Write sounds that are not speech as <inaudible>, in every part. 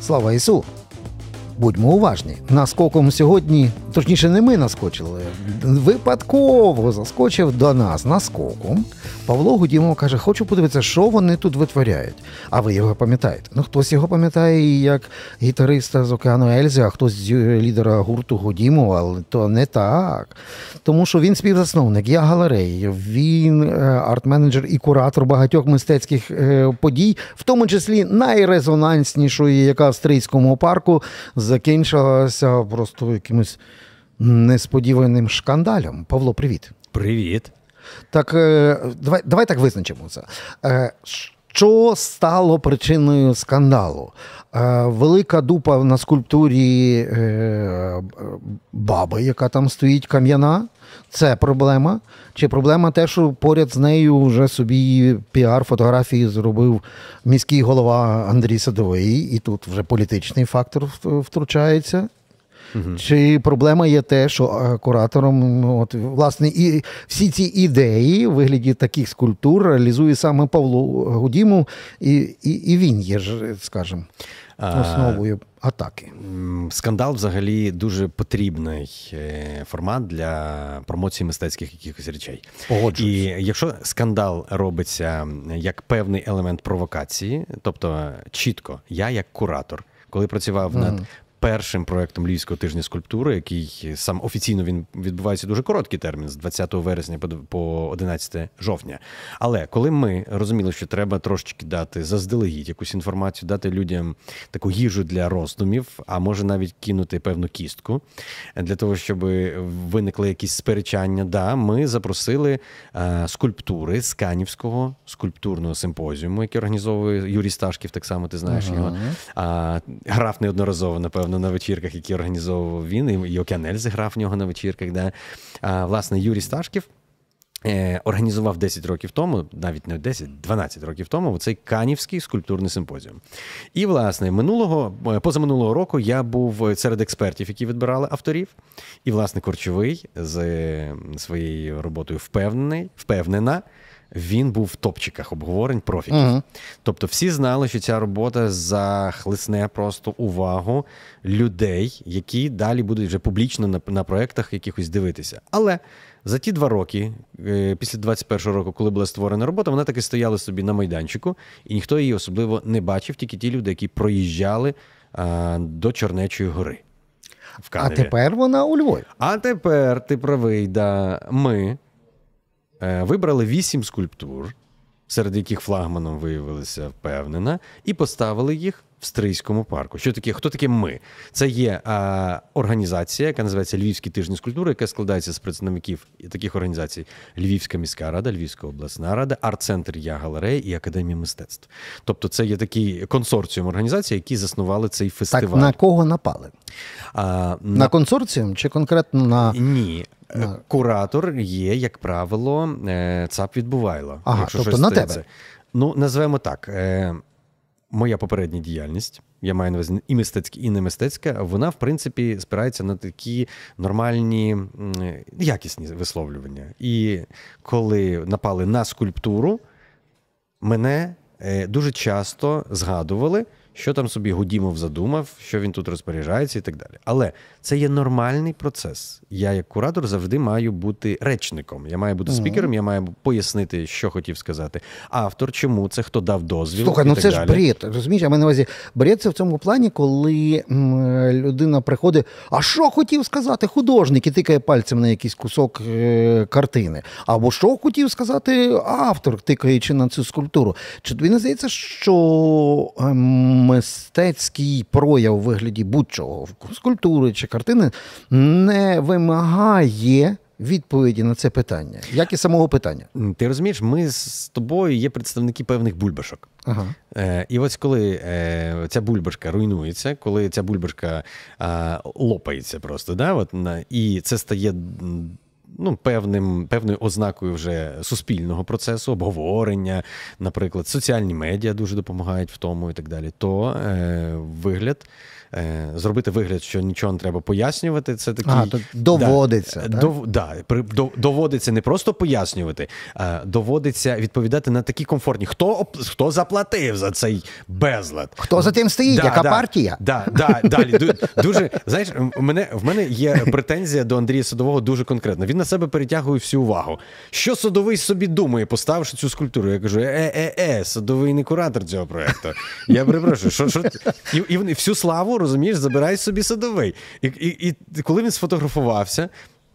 Слава Ісу! Будьмо уважні. Наскоком сьогодні, точніше, не ми наскочили. Випадково заскочив до нас наскоком. Павло Гудімов каже: Хочу подивитися, що вони тут витворяють. А ви його пам'ятаєте? Ну, хтось його пам'ятає як гітариста з океану Ельзи, а хтось з лідера гурту Гудімова, але то не так. Тому що він співзасновник, я галереї, він е, арт-менеджер і куратор багатьох мистецьких е, подій, в тому числі найрезонанснішої, яка в Стрийському парку закінчилася просто якимось несподіваним шкандалем. Павло, привіт. Привіт. Так, е, давай давай так визначимо це. Е, що стало причиною скандалу? Е, велика дупа на скульптурі баби, яка там стоїть кам'яна. Це проблема. Чи проблема те, що поряд з нею вже собі піар-фотографії зробив міський голова Андрій Садовий, і тут вже політичний фактор втручається? Угу. Чи проблема є те, що е, куратором, ну, от власне, і всі ці ідеї в вигляді таких скульптур реалізує саме Павло Гудімов, і і, і він є, ж, скажімо, основою атаки. Скандал взагалі дуже потрібний е, формат для промоції мистецьких якихось речей. Погоджуюсь. І якщо скандал робиться як певний елемент провокації, тобто чітко, я як куратор. Коли працював mm. над першим проектом Львівського тижня скульптури, який сам офіційно він відбувається дуже короткий термін з 20 вересня по 11 жовтня. Але коли ми розуміли, що треба трошечки дати заздалегідь якусь інформацію, дати людям таку їжу для роздумів, а може навіть кинути певну кістку для того, щоб виникли якісь сперечання, да, ми запросили а, скульптури з Канівського скульптурного симпозіуму, який організовує Юрій Сташків, так само ти знаєш ага. його. А, Грав неодноразово, напевно напевно, на вечірках, які організовував він, і Океанель зіграв в нього на вечірках. Да. А, Власне, Юрій Сташків. Е, організував 10 років тому, навіть не 10, 12 років тому, цей Канівський скульптурний симпозіум. І, власне, минулого, е, позаминулого року я був серед експертів, які відбирали авторів. І, власне, Корчовий з своєю роботою впевнений, впевнена, він був в топчиках обговорень профіків. Uh-huh. Тобто, всі знали, що ця робота захлисне просто увагу людей, які далі будуть вже публічно на, на проєктах якихось дивитися. Але за ті два роки, е, після 21-го року, коли була створена робота, вона таки стояла собі на майданчику, і ніхто її особливо не бачив, тільки ті люди, які проїжджали а, до Чорнечої гори. В А тепер вона у Львові. А тепер ти правий, да, ми. Е, вибрали вісім скульптур, серед яких флагманом виявилася впевнена, і поставили їх в Стрийському парку. Що таке? Хто таке ми? Це є а, організація, яка називається Львівські тижні скульптури, яка складається з представників таких організацій: Львівська міська рада, Львівська обласна рада, арт-центр Я галерея і Академія мистецтв. Тобто, це є такий консорціум організацій, які заснували цей фестиваль. Так, На кого напали? А, На, на консорціум чи конкретно на ні? Е, куратор є, як правило, е, ЦАП відбувайло. Ага, якщо тобто щось на тебе? Ну, назвемо так. Е, моя попередня діяльність, я маю на увазі і мистецька, і не мистецька, вона, в принципі, спирається на такі нормальні, якісні висловлювання. І коли напали на скульптуру, мене дуже часто згадували що там собі Гудімов задумав, що він тут розпоряджається і так далі. Але це є нормальний процес. Я, як куратор, завжди маю бути речником. Я маю бути спікером, я маю пояснити, що хотів сказати. Автор, чому це хто дав дозвіл. Слухай, ну так це далі. ж бред. Розумієш, а мене на увазі бред це в цьому плані, коли людина приходить, а що хотів сказати художник і тикає пальцем на якийсь кусок е, картини. Або що хотів сказати автор, тикаючи на цю скульптуру. Чи тобі не здається, що. Е, мистецький прояв у вигляді будь-чого скульптури чи картини не вимагає. Відповіді на це питання, як і самого питання, ти розумієш, ми з тобою є представники певних бульбашок. Ага. Е, І ось коли е, ця бульбашка руйнується, коли ця бульбашка е, лопається просто, да, от, і це стає ну, певним, певною ознакою вже суспільного процесу, обговорення, наприклад, соціальні медіа дуже допомагають в тому і так далі, то е, вигляд. Е, зробити вигляд, що нічого не треба пояснювати. Це такий а, то доводиться. Да, дов, да, при, до, доводиться не просто пояснювати, а доводиться відповідати на такі комфортні. Хто хто заплатив за цей безлад? Хто за тим стоїть? Да, Яка да, партія? Да, да, Далі дуже знаєш, в мене в мене є претензія до Андрія Садового дуже конкретна. Він на себе перетягує всю увагу. Що садовий собі думає, поставивши цю скульптуру? Я кажу: е-е-е, садовий не куратор цього проекту. Я перепрошую, що що і, і всю славу розумієш, забирай собі садовий. І, і, І коли він сфотографувався,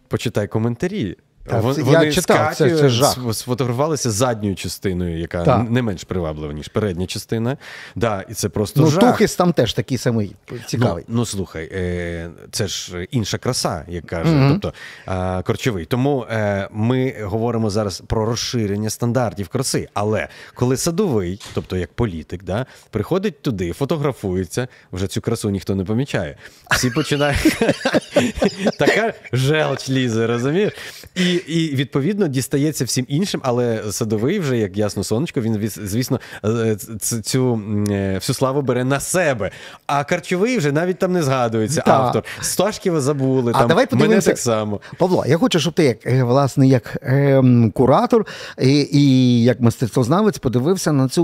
почитай коментарі. Так, Вони я читав, це, це жах. сфотографувалися задньою частиною, яка так. не менш приваблива, ніж передня частина. Да, І це просто ну, жах. Тухис там теж такий самий цікавий. Ну, ну слухай, е, це ж інша краса, як каже, mm-hmm. тобто е, корчовий. Тому е, ми говоримо зараз про розширення стандартів краси. Але коли садовий, тобто як політик, да, приходить туди, фотографується, вже цю красу ніхто не помічає. Всі починають <laughs> така желч лізе, розумієш? І і відповідно дістається всім іншим, але садовий вже, як ясно, сонечко, він звісно е, цю е, всю славу бере на себе. А Карчовий вже навіть там не згадується. Да. Автор Сташківа забули. А там давай мене так само. Павло, я хочу, щоб ти як е, власне як е, куратор і, і як мистецтвознавець подивився на цю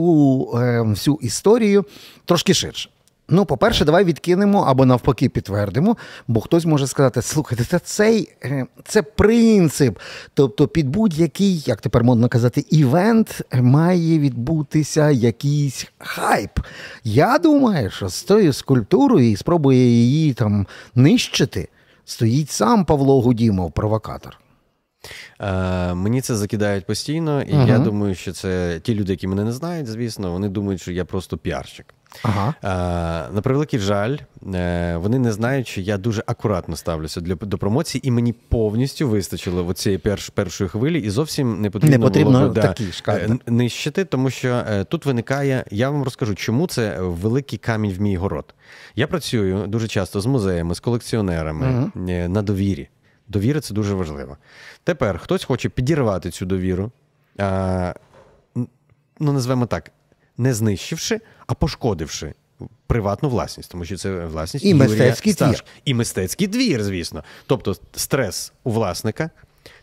е, всю історію трошки ширше. Ну, по-перше, давай відкинемо або навпаки підтвердимо, бо хтось може сказати: слухайте, це цей е, це принцип. Тобто, під будь-який, як тепер модно казати, івент має відбутися якийсь хайп. Я думаю, що з тою скульптурою і спробує її там нищити, стоїть сам Павло Гудімов, провокатор. Е, Мені це закидають постійно, і uh я думаю, що це ті люди, які мене не знають, звісно, вони думають, що я просто піарщик. Ага. А, На превеликий жаль, е, вони не знають, що я дуже акуратно ставлюся для до промоції, і мені повністю вистачило в цієї перш, першої хвилі, і зовсім не потрібно, не потрібно було такі да, нищити, тому що е, тут виникає. Я вам розкажу, чому це великий камінь в мій город. Я працюю дуже часто з музеями, з колекціонерами угу. на довірі. Довіра це дуже важливо. Тепер хтось хоче підірвати цю довіру, а, ну назвемо так, не знищивши, а пошкодивши приватну власність, тому що це власність і Юрія мистецький Сташ. двір. і мистецький двір, звісно. Тобто стрес у власника.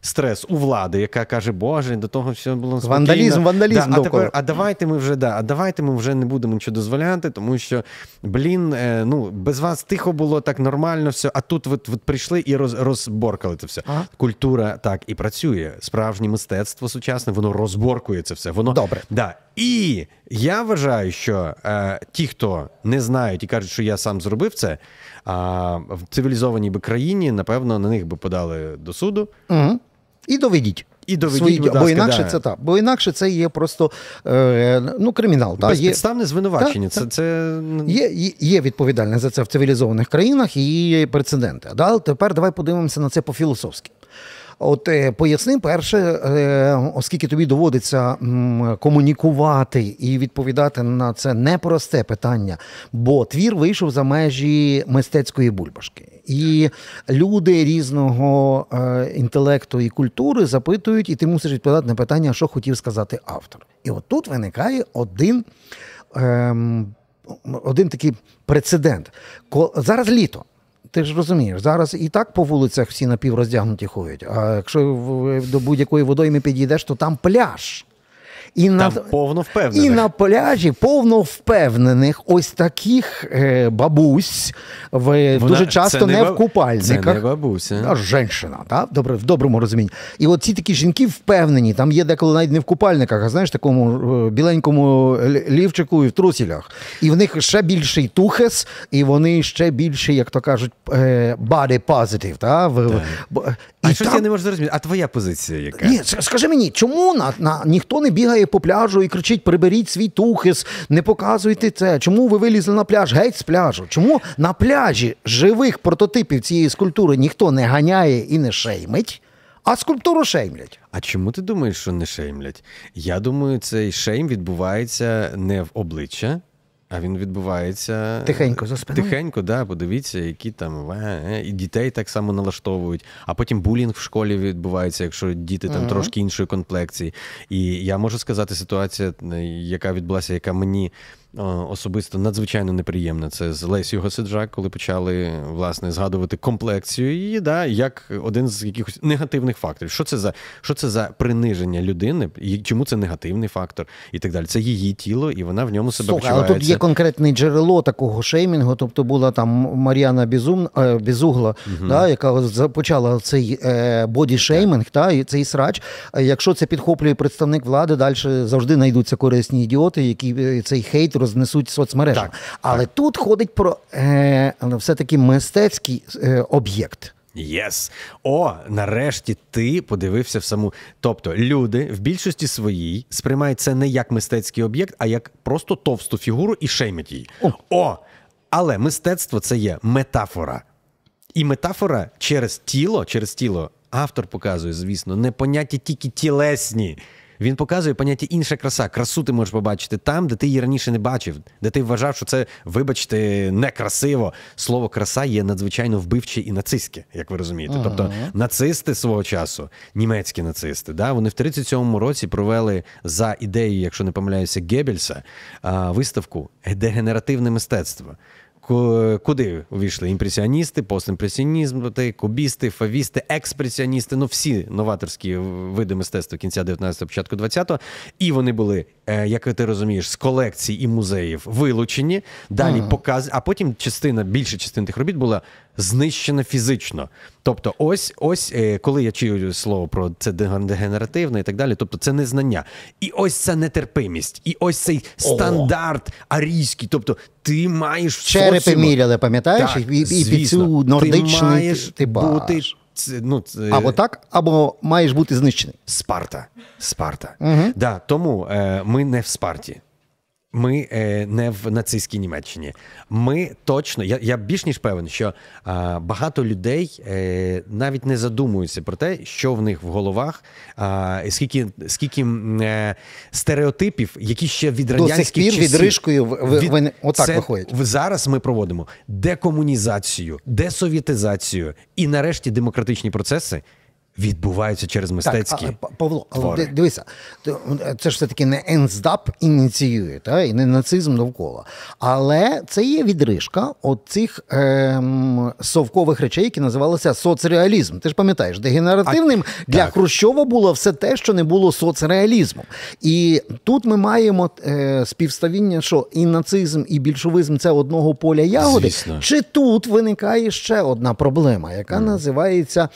Стрес у влади, яка каже, Боже, до того все було спокійно. Вандалізм, вандалізм. Да, а тепер, а давайте ми вже да, а давайте ми вже не будемо нічого дозволяти, тому що, блін, е, ну без вас тихо було так нормально, все. А тут ви, ви прийшли і роз, розборкали це все. Ага. Культура так і працює. Справжнє мистецтво сучасне, воно розборкує це все. Воно добре. Да. І я вважаю, що е, ті, хто не знають і кажуть, що я сам зробив це, а в цивілізованій би країні, напевно, на них би подали до суду. Угу. І доведіть. І доведіть, Свої, будь ласка, бо інакше да. це так. Бо інакше це є просто е, ну, кримінал. Безпідставне є... звинувачення. Та, це, це... Є є відповідальне за це в цивілізованих країнах і є прецеденти. Да? Тепер давай подивимося на це по-філософськи. От е, поясни перше, е, оскільки тобі доводиться комунікувати і відповідати на це непросте питання, бо твір вийшов за межі мистецької бульбашки. І люди різного е, інтелекту і культури запитують, і ти мусиш відповідати на питання, що хотів сказати автор. І от тут виникає один. Е, один такий прецедент. Зараз літо. Ти ж розумієш, зараз і так по вулицях всі напівроздягнуті ходять. А якщо до будь-якої водойми підійдеш, то там пляж. І Там на повно впевнених. І на пляжі повно впевнених ось таких е, бабусь в Вона, дуже часто не, не в купальниках. Це не бабуся. А женщина, так? Добре, в доброму розумінні. І от ці такі жінки впевнені, там є деколи навіть не в купальниках, а знаєш, такому е, біленькому лівчику і в трусілях. І в них ще більший тухес, і вони ще більше, як то кажуть, е, body positive. Та? так. І а що там... я не можу зрозуміти? А твоя позиція яка? Ні, скажи мені, чому на, на ніхто не бігає по пляжу і кричить: приберіть свій тухис, не показуйте це. Чому ви вилізли на пляж? Геть з пляжу? Чому на пляжі живих прототипів цієї скульптури ніхто не ганяє і не шеймить? А скульптуру шеймлять. А чому ти думаєш, що не шеймлять? Я думаю, цей шейм відбувається не в обличчя А він відбувається тихенько за спиною? Тихенько, да, подивіться, які там е, е, і дітей так само налаштовують. А потім булінг в школі відбувається, якщо діти там mm-hmm. трошки іншої комплекції. І я можу сказати, ситуація, е, яка відбулася, яка мені особисто надзвичайно неприємна. Це з Лесію Госиджак, коли почали власне згадувати комплекцію її, да, як один з якихось негативних факторів. Що це за що це за приниження людини? І чому це негативний фактор і так далі? Це її тіло, і вона в ньому себе Слухай, почувається. Але тут є конкретне джерело такого шеймінгу. Тобто була там Мар'яна Бізум, е, Бізугла, угу. да, яка започала цей е, бодішеймінг, та, і цей срач. Якщо це підхоплює представник влади, далі завжди знайдуться корисні ідіоти, які е, цей хейт рознесуть соцмережам. Так, Але так. тут ходить про е, все-таки мистецький е, об'єкт. Yes. Yes. О, нарешті ти подивився в саму. Тобто люди в більшості своїй сприймають це не як мистецький об'єкт, а як просто товсту фігуру і shame ять її. О. О! Але мистецтво це є метафора. І метафора через тіло, через тіло автор показує, звісно, не поняття тільки тілесні. Він показує поняття інша краса. Красу ти можеш побачити там, де ти її раніше не бачив, де ти вважав, що це, вибачте, некрасиво. Слово краса є надзвичайно вбивче і нацистське, як ви розумієте. Ага. Тобто нацисти свого часу, німецькі нацисти, да, вони в 37-му році провели за ідеєю, якщо не помиляюся, Геббельса, виставку Дегенеративне мистецтво куди увійшли імпресіоністи, постімпресіоністи, кубісти, фавісти, експресіоністи, ну всі новаторські види мистецтва кінця 19-го, початку 20-го. І вони були, е, як ти розумієш, з колекцій і музеїв вилучені. Далі mm. показ, а потім частина, більша частина тих робіт була знищена фізично. Тобто, ось ось е, коли я чую слово про це дегенеративне і так далі, тобто це незнання. І ось це нетерпимість, і ось цей стандарт арійський. Тобто, ти маєш черепи соціуму... міряли, пам'ятаєш? Так, і, і під цю нордичний ти маєш ти бути. Ну, це... Або так, або маєш бути знищений. Спарта. Спарта. Угу. Да, Тому е, ми не в Спарті. Ми е, не в нацистській Німеччині. Ми точно, я я більш ніж певен, що е, багато людей е, навіть не задумуються про те, що в них в головах, е, скільки скільки е, стереотипів, які ще від радянських До сих пір відрижкою в, від, в, отак це, виходять. Зараз ми проводимо декомунізацію, десовєтизацію і нарешті демократичні процеси відбуваються через мистецькі. Так, Павло, твори. дивися, це ж все-таки не енздап ініціює, та, і не нацизм довкола. Але це є відрижка от цих ем, совкових речей, які називалися соцреалізм. Ти ж пам'ятаєш, дегенеративним а, для так. Хрущова було все те, що не було соцреалізмом. І тут ми маємо е, співставіння, що і нацизм, і більшовизм це одного поля ягоди. Звісно. Чи тут виникає ще одна проблема, яка mm. називається.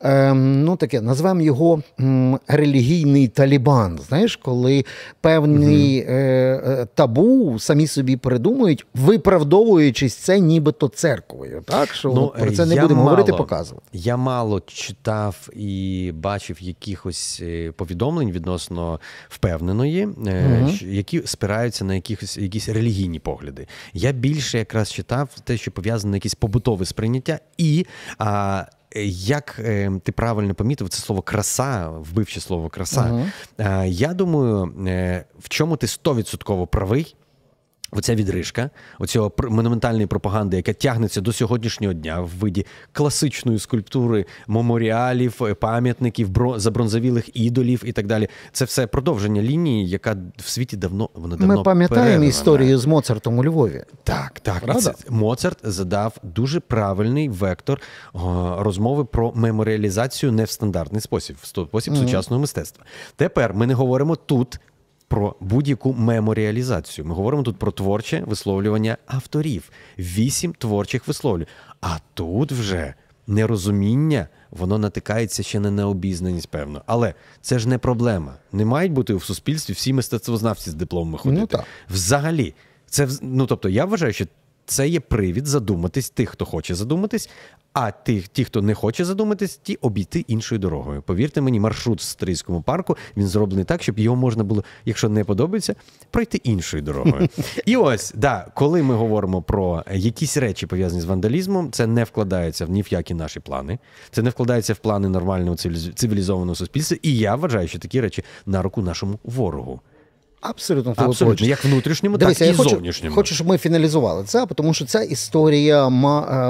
Ем, ну таке, назвемо його м, релігійний талібан. Знаєш, коли певні угу. е, табу самі собі придумують, виправдовуючись це нібито церквою. Так що ну, про це не будемо мало, говорити, показувати. Я мало читав і бачив якихось е, повідомлень відносно впевненої, угу. які спираються на якихось якісь релігійні погляди. Я більше якраз читав те, що пов'язане на якісь побутове сприйняття і. А, як е, ти правильно помітив це слово краса, вбивче слово краса. Uh-huh. Я думаю, е, в чому ти стовідсотково правий. Оця відрижка, оцього монументальної пропаганди, яка тягнеться до сьогоднішнього дня в виді класичної скульптури, меморіалів, е, пам'ятників, забронзовілих ідолів і так далі. Це все продовження лінії, яка в світі давно вона давно Ми пам'ятаємо перервана. історію з Моцартом у Львові. Так, так. Це, Моцарт задав дуже правильний вектор розмови про меморіалізацію не в стандартний спосіб, в спосіб mm-hmm. сучасного мистецтва. Тепер ми не говоримо тут про будь-яку меморіалізацію. Ми говоримо тут про творче висловлювання авторів. Вісім творчих висловлювань. А тут вже нерозуміння, воно натикається ще на необізнаність, певно. Але це ж не проблема. Не мають бути в суспільстві всі мистецтвознавці з дипломами ходити. Ну, так. Взагалі, це ну тобто, я вважаю, що це є привід задуматись тих, хто хоче задуматись, а ті, ті, хто не хоче задуматись, ті обійти іншою дорогою. Повірте мені, маршрут в Стрийському парку він зроблений так, щоб його можна було, якщо не подобається, пройти іншою дорогою. І ось да, коли ми говоримо про якісь речі пов'язані з вандалізмом, це не вкладається в ні в які наші плани, це не вкладається в плани нормального цивілізованого суспільства. І я вважаю, що такі речі на руку нашому ворогу. Абсолютно Абсолютно, як внутрішньому, Дивися, так і я хочу, зовнішньому. Хочу, щоб ми фіналізували це, тому що ця історія е,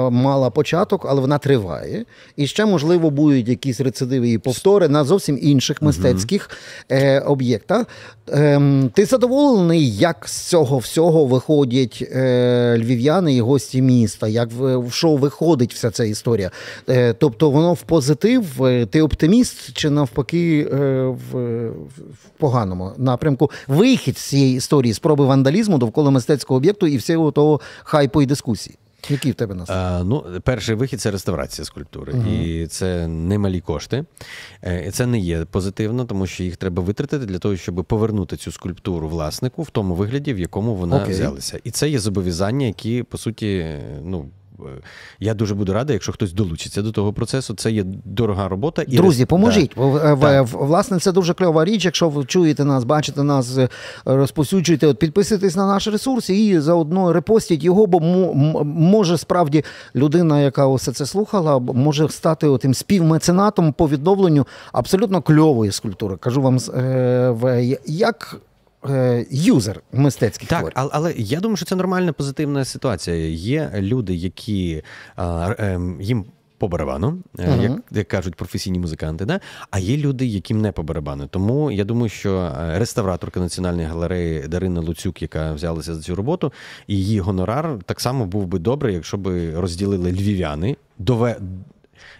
мала початок, але вона триває. І ще, можливо, будуть якісь рецидиви і повтори на зовсім інших мистецьких е, об'єктах. Е, ти задоволений, як з цього всього виходять е, львів'яни і гості міста? Як в, в що виходить вся ця історія? Е, тобто воно в позитив, е, ти оптиміст чи навпаки е, в, в поганому напрямку? Вихід з цієї історії спроби вандалізму довкола мистецького об'єкту і всього того хайпу і дискусії. Які в тебе нас? А, ну, перший вихід це реставрація скульптури, угу. і це немалі кошти. Е, і Це не є позитивно, тому що їх треба витратити для того, щоб повернути цю скульптуру власнику в тому вигляді, в якому вона okay. взялася. І це є зобов'язання, які по суті, ну Е, я дуже буду радий, якщо хтось долучиться до того процесу. Це є дорога робота. І Друзі, поможіть. Да. Власне, це дуже кльова річ. Якщо ви чуєте нас, бачите нас, е, розповсюджуєте, от підписуйтесь на наш ресурс і заодно репостіть його, бо може справді людина, яка усе це слухала, може стати тим співмеценатом по відновленню абсолютно кльової скульптури. Кажу вам, е, як Е, юзер мистецьких так, творів. але, але я думаю, що це нормальна позитивна ситуація. Є люди, які а, ем, їм. По барабану, uh-huh. як як кажуть професійні музиканти, да? а є люди, яким не по барабану. Тому я думаю, що е, реставраторка національної галереї Дарина Луцюк, яка взялася за цю роботу, і її гонорар так само був би добре, якщо б розділили львів'яни, дове...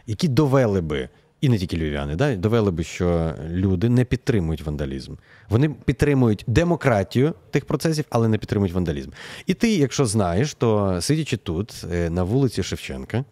які довели би і не тільки львів'яни, да, довели би, що люди не підтримують вандалізм. Вони підтримують демократію тих процесів, але не підтримують вандалізм. І ти, якщо знаєш, то сидячи тут, е, на вулиці Шевченка,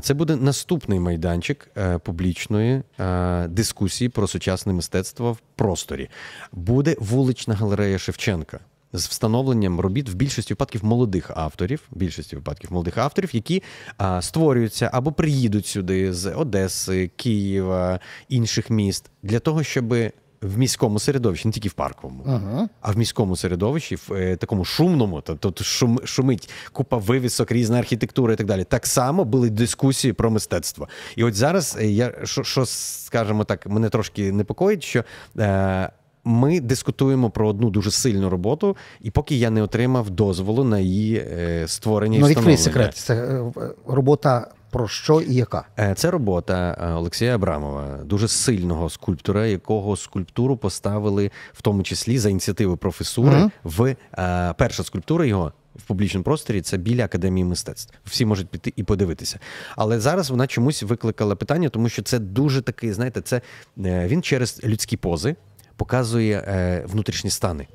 це буде наступний майданчик е, публічної е, дискусії про сучасне мистецтво в просторі. Буде вулична галерея Шевченка з встановленням робіт в більшості випадків молодих авторів, в більшості випадків молодих авторів, які а, створюються або приїдуть сюди з Одеси, Києва, інших міст для того, щоб в міському середовищі, не тільки в парковому, ага. а в міському середовищі, в е, такому шумному, тобто шум, шумить купа вивісок, різна архітектура і так далі. Так само були дискусії про мистецтво. І от зараз е, я що, що скажімо так, мене трошки непокоїть, що. Е, ми дискутуємо про одну дуже сильну роботу, і поки я не отримав дозволу на її е, створення. Ну, відкрий секрет. Це е, робота. Про що і яка? Е, це робота Олексія Абрамова, дуже сильного скульптора, якого скульптуру поставили в тому числі за ініціативи професури uh-huh. в перша скульптура його в публічному просторі. Це біля академії мистецтв. Всі можуть піти і подивитися. Але зараз вона чомусь викликала питання, тому що це дуже такий, знаєте, це він через людські пози показує е, внутрішні стани.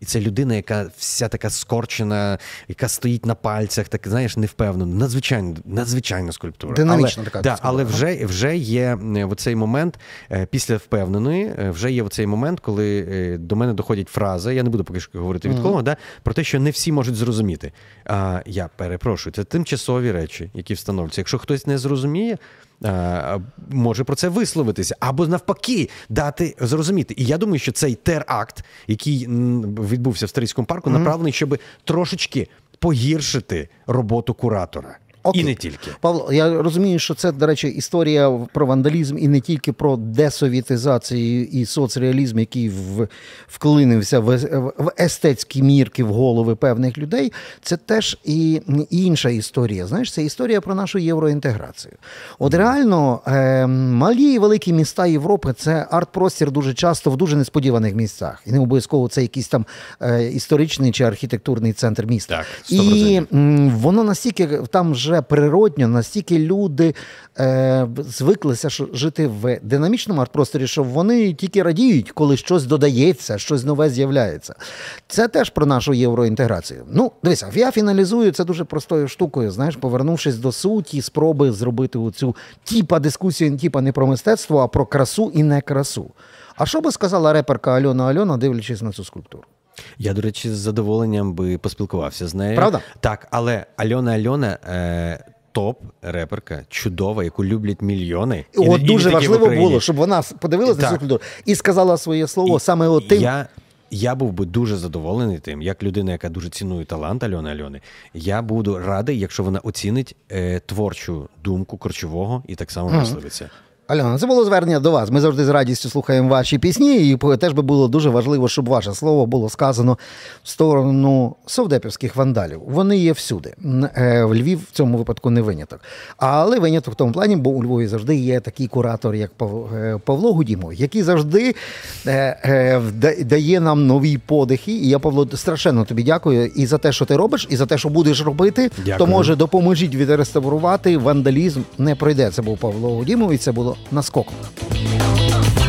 І це людина, яка вся така скорчена, яка стоїть на пальцях, так знаєш, невпевнено. Надзвичайно, надзвичайна скульптура. Динамічна така. Да, але вже вже є е, в цей момент, е, після впевненої, е, вже є в цей момент, коли до мене доходять фрази. Я не буду поки що говорити від mm-hmm. кого, да, про те, що не всі можуть зрозуміти. А я перепрошую, це тимчасові речі, які встановлюються. Якщо хтось не зрозуміє. Може про це висловитися або навпаки дати зрозуміти. І я думаю, що цей теракт, який відбувся в Старицькому парку, направлений, щоб трошечки погіршити роботу куратора. Окей. І не тільки Павло. Я розумію, що це, до речі, історія про вандалізм і не тільки про десовітизацію і соцреалізм, який в, вклинився в, в естетські мірки в голови певних людей. Це теж і інша історія. Знаєш, це історія про нашу євроінтеграцію. От реально е, малі і великі міста Європи це арт-простір дуже часто в дуже несподіваних місцях. І не обов'язково це якийсь там е, історичний чи архітектурний центр міста. Так, 100%. І м, воно настільки там вже природньо, настільки люди е, звиклися жити в динамічному арт-просторі, що вони тільки радіють, коли щось додається, щось нове з'являється. Це теж про нашу євроінтеграцію. Ну, дивися, я фіналізую це дуже простою штукою. Знаєш, повернувшись до суті, спроби зробити оцю тіпа дискусію, тіпа не про мистецтво, а про красу і не красу. А що би сказала реперка Альона Альона, дивлячись на цю скульптуру? Я, до речі, з задоволенням би поспілкувався з нею. Правда? Так, але Альона Альона. Е... Топ-реперка, чудова, яку люблять мільйони. І, О, і Дуже важливо було, щоб вона подивилася на цю культуру і сказала своє слово і, саме от тим. Я я був би дуже задоволений тим, як людина, яка дуже цінує талант Альони Альони. Я буду радий, якщо вона оцінить е, творчу думку корчового і так само висловиться. Альона, це було звернення до вас. Ми завжди з радістю слухаємо ваші пісні, і теж би було дуже важливо, щоб ваше слово було сказано в сторону совдепівських вандалів. Вони є всюди. Е, В Львів в цьому випадку не виняток. Але виняток в тому плані, бо у Львові завжди є такий куратор, як е, Павло Гудімов, який завжди е, дає нам нові подихи. І я, Павло, страшенно тобі дякую і за те, що ти робиш, і за те, що будеш робити. То може допоможіть відреставрувати вандалізм. Не пройде. Це був Павло Гудімов, і це було наскок. Thank you